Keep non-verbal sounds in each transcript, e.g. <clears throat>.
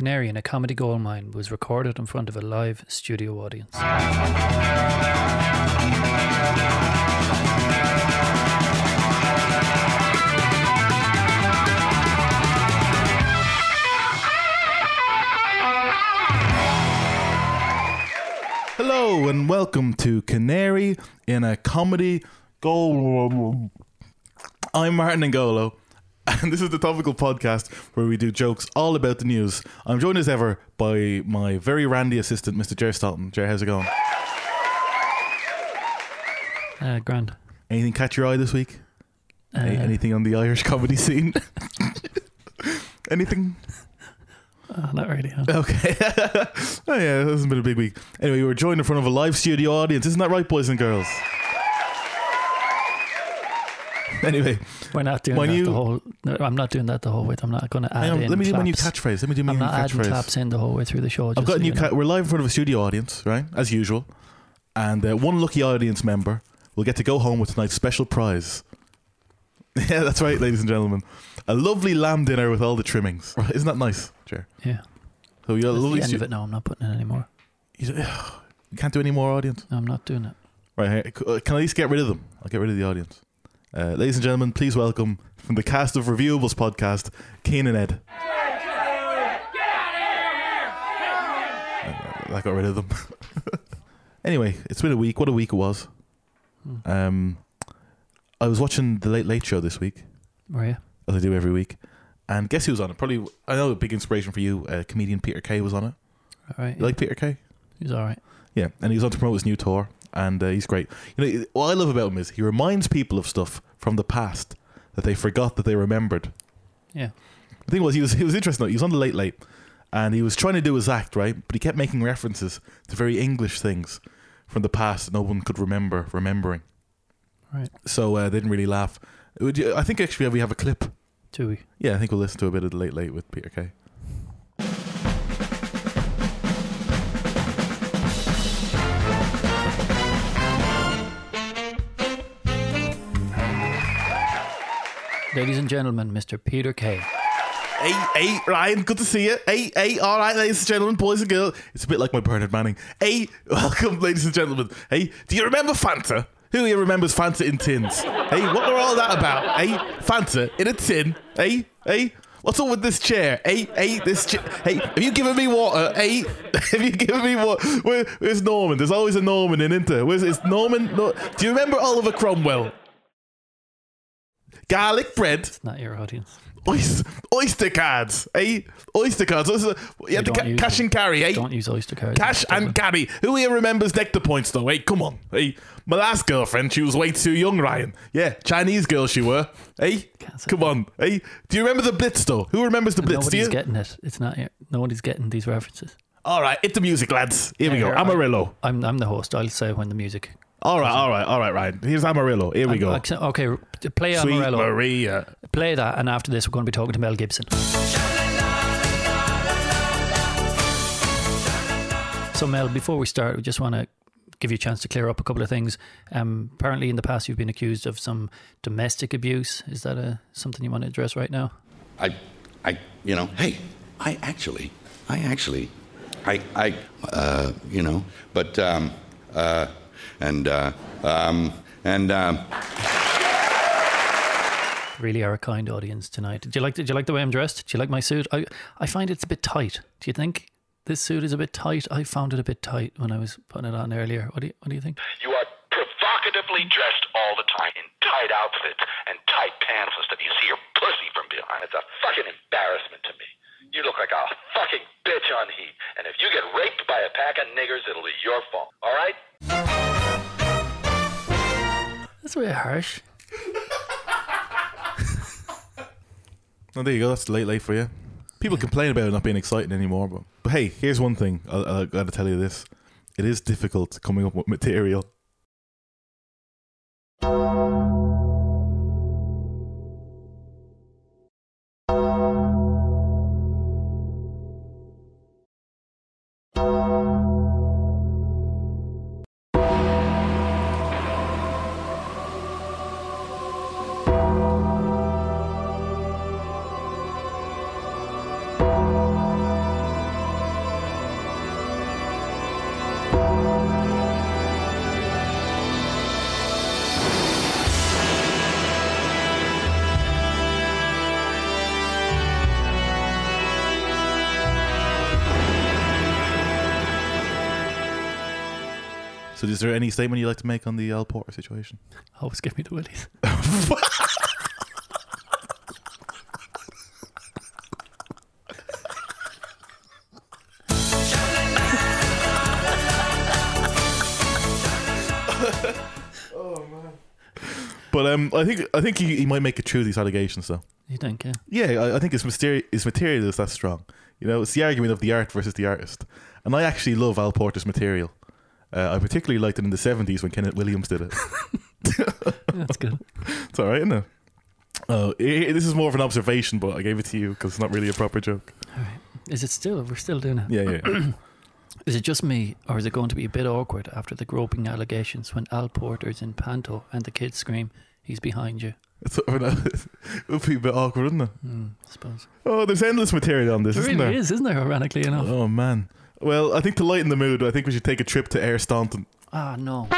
Canary in a Comedy Gold Mine was recorded in front of a live studio audience. Hello and welcome to Canary in a Comedy Gold. I'm Martin Angolo, and <laughs> this is the topical podcast where we do jokes all about the news. I'm joined as ever by my very randy assistant, Mr. Jer Stoughton. Jer, how's it going? Uh, grand. Anything catch your eye this week? Uh, Any- anything on the Irish comedy scene? <laughs> Anything? uh, not really. Huh? Okay. <laughs> oh yeah, this has been a big week. Anyway, we were joined in front of a live studio audience. Isn't that right, boys and girls? <laughs> Anyway, We're not doing that you- the whole. No, I'm not doing that the whole way. I'm not going to add in let me do my new catchphrase. Let me do my I'm new not adding catchphrase. claps in the whole way through the show. I've got a new cat. We're live in front of a studio audience, right? As usual. And uh, one lucky audience member will get to go home with tonight's special prize. <laughs> yeah, that's right, ladies and gentlemen. A lovely lamb dinner with all the trimmings. Right, <laughs> Isn't that nice, Jer? Yeah. So you're That's lovely the end stu- of it now. I'm not putting in any more. <sighs> You can't do any more audience. No, I'm not doing it. Right, uh, can I at least get rid of them? I'll get rid of the audience. Uh, ladies and gentlemen, please welcome from the cast of Reviewables podcast, Keen and Ed. I got rid of them. <laughs> anyway, it's been a week. What a week it was. Hmm. Um, I was watching the Late Late Show this week, Were you? as I do every week. And guess who was on it? Probably, I know a big inspiration for you. Uh, comedian Peter Kay was on it. All right. You like Peter Kay? He's all right. Yeah, and he was on to promote his new tour, and uh, he's great. You know, what I love about him is he reminds people of stuff from the past that they forgot that they remembered. Yeah. The thing was, he was he was interesting. Though. He was on the Late Late, and he was trying to do his act right, but he kept making references to very English things from the past that no one could remember remembering. Right. So uh, they didn't really laugh. Would you, I think actually we have a clip. Do we? Yeah, I think we'll listen to a bit of the Late Late with Peter Kay. Ladies and gentlemen, Mr. Peter Kay. Hey, hey, Ryan, good to see you. Hey, hey, all right, ladies and gentlemen, boys and girls. It's a bit like my Bernard Manning. Hey, <laughs> welcome, ladies and gentlemen. Hey, do you remember Fanta? Who here remembers Fanta in tins? Hey, what were all that about? Hey, Fanta in a tin? Hey, hey, what's up with this chair? Hey, hey, this chair. Hey, have you given me water? Hey, <laughs> have you given me water? Where, where's Norman? There's always a Norman in, isn't there? Where's is Norman? No, do you remember Oliver Cromwell? Garlic bread. It's not your audience. Oyster, oyster cards, eh? Oyster cards. Oyster, you had don't ca- cash them. and carry, eh? Don't use Oyster cards. Cash and carry. Who here remembers nectar points though? Hey, come on. Hey, my last girlfriend, she was way too young, Ryan. Yeah, Chinese girl she were. Hey, say come on. Hey, do you remember the Blitz though? Who remembers the Blitz? Nobody's getting it. It's not. your- Nobody's getting these references. All right, hit the music, lads. Here we go. Amarillo. I'm. I'm the host. I'll say when the music. All right, all right, all right, Ryan. Here's Amarillo. Here we go. I'm- Okay. Play Sweet Amarillo. Maria. Play that, and after this, we're going to be talking to Mel Gibson. So, Mel, before we start, we just want to give you a chance to clear up a couple of things. Um, apparently, in the past, you've been accused of some domestic abuse. Is that a, something you want to address right now? I, I, you know, hey, I actually, I actually, I, I, uh, you know, but, um, uh, and, uh, um, and, um, Really are a kind audience tonight. Did you like? Did you like the way I'm dressed? Do you like my suit? I I find it's a bit tight. Do you think this suit is a bit tight? I found it a bit tight when I was putting it on earlier. What do you What do you think? You are provocatively dressed all the time in tight outfits and tight pants and stuff. You see your pussy from behind. It's a fucking embarrassment to me. You look like a fucking bitch on heat. And if you get raped by a pack of niggers, it'll be your fault. All right? Bit harsh. <laughs> Oh, there you go. That's late, late for you. People complain about it not being exciting anymore, but but hey, here's one thing. I, I got to tell you this: it is difficult coming up with material. So, is there any statement you'd like to make on the Al Porter situation? Always give me the willies. <laughs> But um, I think I think he, he might make it through these allegations, though. You think, yeah? Yeah, I, I think his mystery his material is that strong. You know, it's the argument of the art versus the artist. And I actually love Al Porter's material. Uh, I particularly liked it in the seventies when Kenneth Williams did it. <laughs> That's good. It's all right, isn't it? Oh, i- i- this is more of an observation, but I gave it to you because it's not really a proper joke. All right. Is it still? We're still doing it. Yeah, yeah. yeah. <clears throat> Is it just me, or is it going to be a bit awkward after the groping allegations when Al Porter's in Panto and the kids scream, "He's behind you"? it's, <laughs> it would be a bit awkward, wouldn't it? Hmm, I suppose. Oh, there's endless material on this, There isn't really there? is, isn't there? Ironically enough. Oh man. Well, I think to lighten the mood, I think we should take a trip to Air Staunton. Ah, no.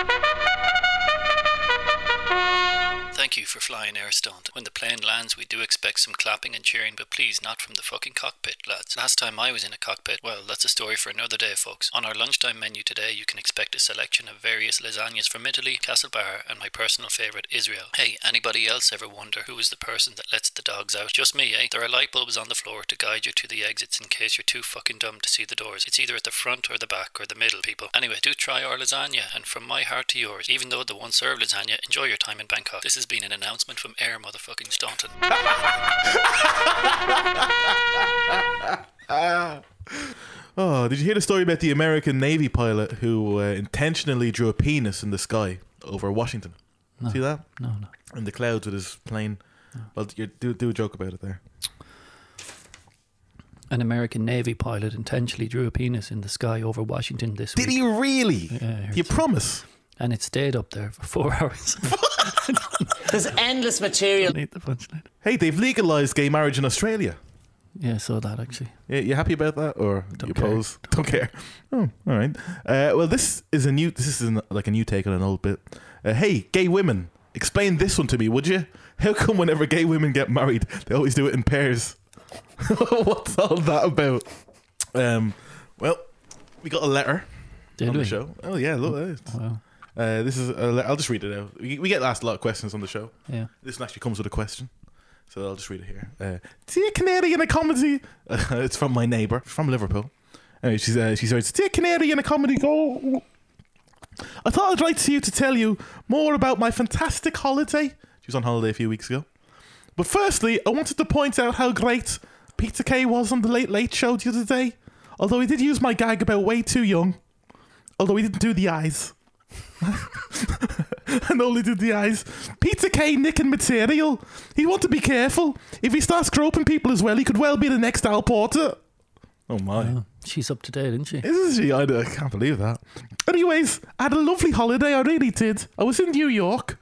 For flying Air Staunton. When the plane lands, we do expect some clapping and cheering, but please not from the fucking cockpit, lads. Last time I was in a cockpit, well, that's a story for another day, folks. On our lunchtime menu today, you can expect a selection of various lasagnas from Italy, Castlebar, and my personal favourite, Israel. Hey, anybody else ever wonder who is the person that lets the dogs out? Just me, eh? There are light bulbs on the floor to guide you to the exits in case you're too fucking dumb to see the doors. It's either at the front or the back or the middle, people. Anyway, do try our lasagna, and from my heart to yours, even though the one served lasagna, enjoy your time in Bangkok. This has been an announcement from Air Motherfucking Staunton. <laughs> Oh, did you hear the story about the American Navy pilot who uh, intentionally drew a penis in the sky over Washington? No. See that? No, no. In the clouds with his plane. Well, you do do a joke about it there. An American Navy pilot intentionally drew a penis in the sky over Washington this week. Did week. he really? Yeah, I heard you so. promise? And it stayed up there for four <laughs> hours. There's endless material. Need the punchline. Hey, they've legalized gay marriage in Australia. Yeah, I saw that actually. Yeah, you happy about that, or do Don't you care. oppose? Don't care. Oh, all right. Uh, well, this is a new. This is an, like a new take on an old bit. Uh, hey, gay women, explain this one to me, would you? How come whenever gay women get married, they always do it in pairs? <laughs> What's all that about? Um, well, we got a letter Did on we? the show. Oh yeah, look. it's- Wow. Uh, this is. Le- I'll just read it out. We, we get asked a lot of questions on the show. Yeah. This one actually comes with a question. So I'll just read it here. Uh, Dear Canary in a comedy. <laughs> it's from my neighbour, from Liverpool. Anyway, she's, uh, she says, Dear Canary in a comedy go. I thought I'd write to you to tell you more about my fantastic holiday. She was on holiday a few weeks ago. But firstly, I wanted to point out how great Peter Kay was on the Late Late Show the other day. Although he did use my gag about way too young. Although he didn't do the eyes. <laughs> and only did the eyes. Peter Kay nicking material. He want to be careful. If he starts groping people as well, he could well be the next Al Porter. Oh my. Oh, she's up to date, isn't she? Isn't she? I, I can't believe that. Anyways, I had a lovely holiday. I really did. I was in New York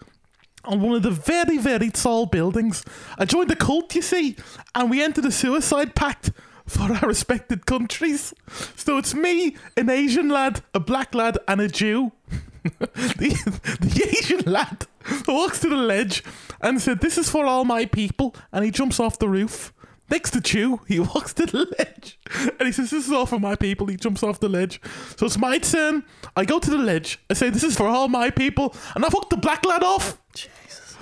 on one of the very, very tall buildings. I joined a cult, you see, and we entered a suicide pact for our respected countries. So it's me, an Asian lad, a black lad, and a Jew. <laughs> the, the Asian lad walks to the ledge and said, This is for all my people. And he jumps off the roof. Next to Chew, he <laughs> walks to the ledge and he says, This is all for my people. He jumps off the ledge. So it's my turn. I go to the ledge. I say, This is for all my people. And I fuck the black lad off. Jesus.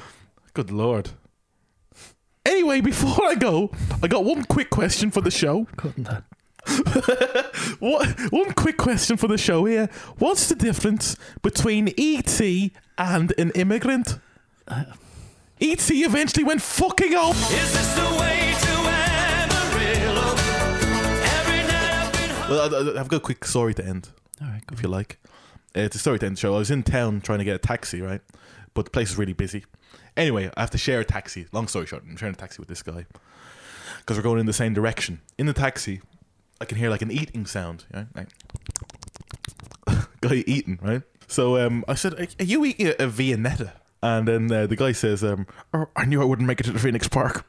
Good lord. Anyway, before I go, I got one quick question for the show. Couldn't that? <laughs> What, one quick question for the show here. What's the difference between E.T. and an immigrant? E.T. eventually went fucking home. Is this the way to Amarillo? Every night I've been Well, I- I- I've got a quick story to end, All right, go if you like. Uh, it's a story to end show. I was in town trying to get a taxi, right? But the place is really busy. Anyway, I have to share a taxi. Long story short, I'm sharing a taxi with this guy because we're going in the same direction. In the taxi, I can hear like an eating sound. Right? Like, <laughs> guy eating, right? So um, I said, "Are you eating a, a Viennetta?" And then uh, the guy says, um, "Oh, "I knew I wouldn't make it to the Phoenix Park."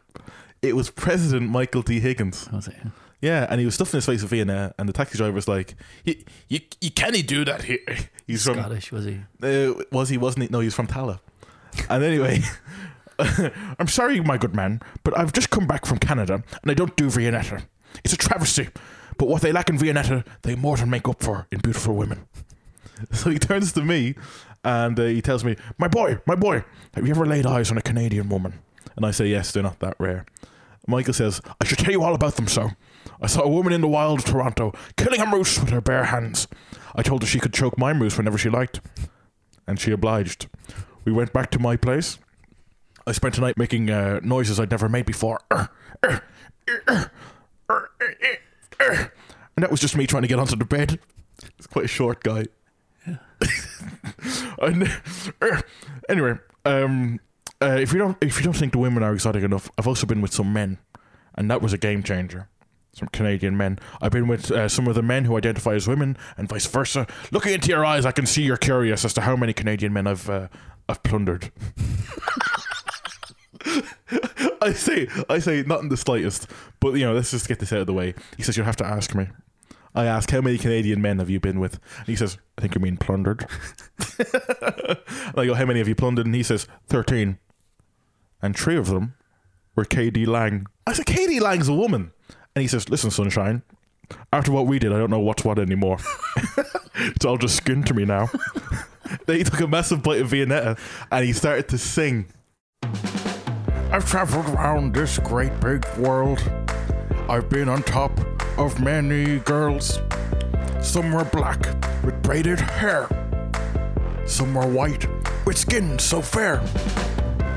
It was President Michael D. Higgins. Was it? Yeah, and he was stuffing his face with Vienna, and the taxi driver was like, "You, you, you can't do that here." <laughs> He's from Scottish, was he? uh, was he? Wasn't he? No, he's from Tala. And anyway, <laughs> I'm sorry, my good man, but I've just come back from Canada, and I don't do Viennetta. It's a travesty. But what they lack in Viennetta, they more than make up for in beautiful women. So he turns to me and uh, he tells me, My boy, my boy, have you ever laid eyes on a Canadian woman? And I say, Yes, they're not that rare. Michael says, I should tell you all about them, so. I saw a woman in the wild of Toronto killing a moose with her bare hands. I told her she could choke my moose whenever she liked. And she obliged. We went back to my place. I spent a night making uh, noises I'd never made before. <laughs> And that was just me trying to get onto the bed. It's quite a short guy. <laughs> And, uh, anyway, um, uh, if you don't if you don't think the women are exotic enough, I've also been with some men, and that was a game changer. Some Canadian men. I've been with uh, some of the men who identify as women, and vice versa. Looking into your eyes, I can see you're curious as to how many Canadian men I've uh, I've plundered. <laughs> <laughs> I say, I say, not in the slightest, but you know, let's just get this out of the way. He says you'll have to ask me. I ask, how many Canadian men have you been with? And he says, I think you mean plundered. <laughs> I go, how many have you plundered? And he says, 13. And three of them were KD Lang. I said, KD Lang's a woman. And he says, listen, sunshine, after what we did, I don't know what's what anymore. <laughs> it's all just skin to me now. then he took a massive bite of Viennetta and he started to sing. I've traveled around this great big world. I've been on top of many girls. Some were black with braided hair. Some were white with skin so fair.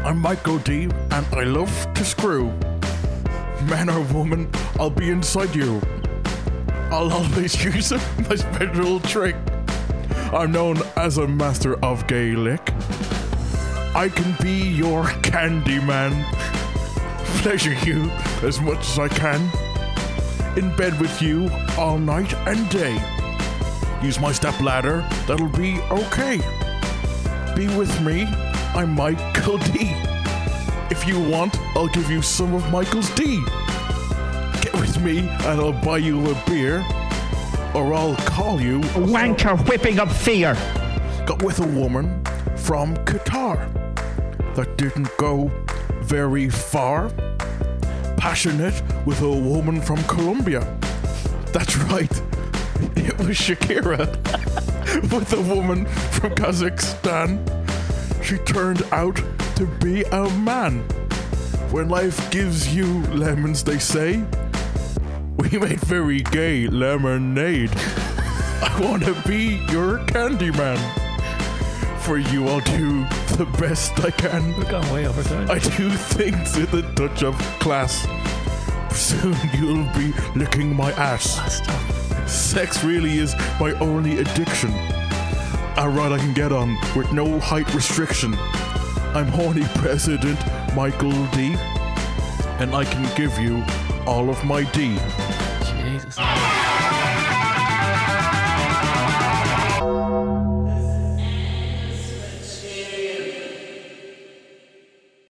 I'm Michael D, and I love to screw. Man or woman, I'll be inside you. I'll always <laughs> use my special trick. I'm known as a master of Gaelic. I can be your candy man. <laughs> Pleasure you as much as I can. In bed with you all night and day. Use my step ladder, that'll be okay. Be with me, I'm Michael D. If you want, I'll give you some of Michael's D. Get with me and I'll buy you a beer. Or I'll call you A Wanker whipping up fear. got with a woman from Qatar that didn't go very far. Passionate with a woman from Colombia. That's right, it was Shakira <laughs> with a woman from Kazakhstan. She turned out to be a man. When life gives you lemons, they say, we made very gay lemonade. <laughs> I wanna be your candy man. For you, I'll do the best I can. We're going way over time. I do things with a touch of class. Soon you'll be licking my ass. Sex really is my only addiction. A ride I can get on with no height restriction. I'm horny President Michael D. And I can give you all of my D.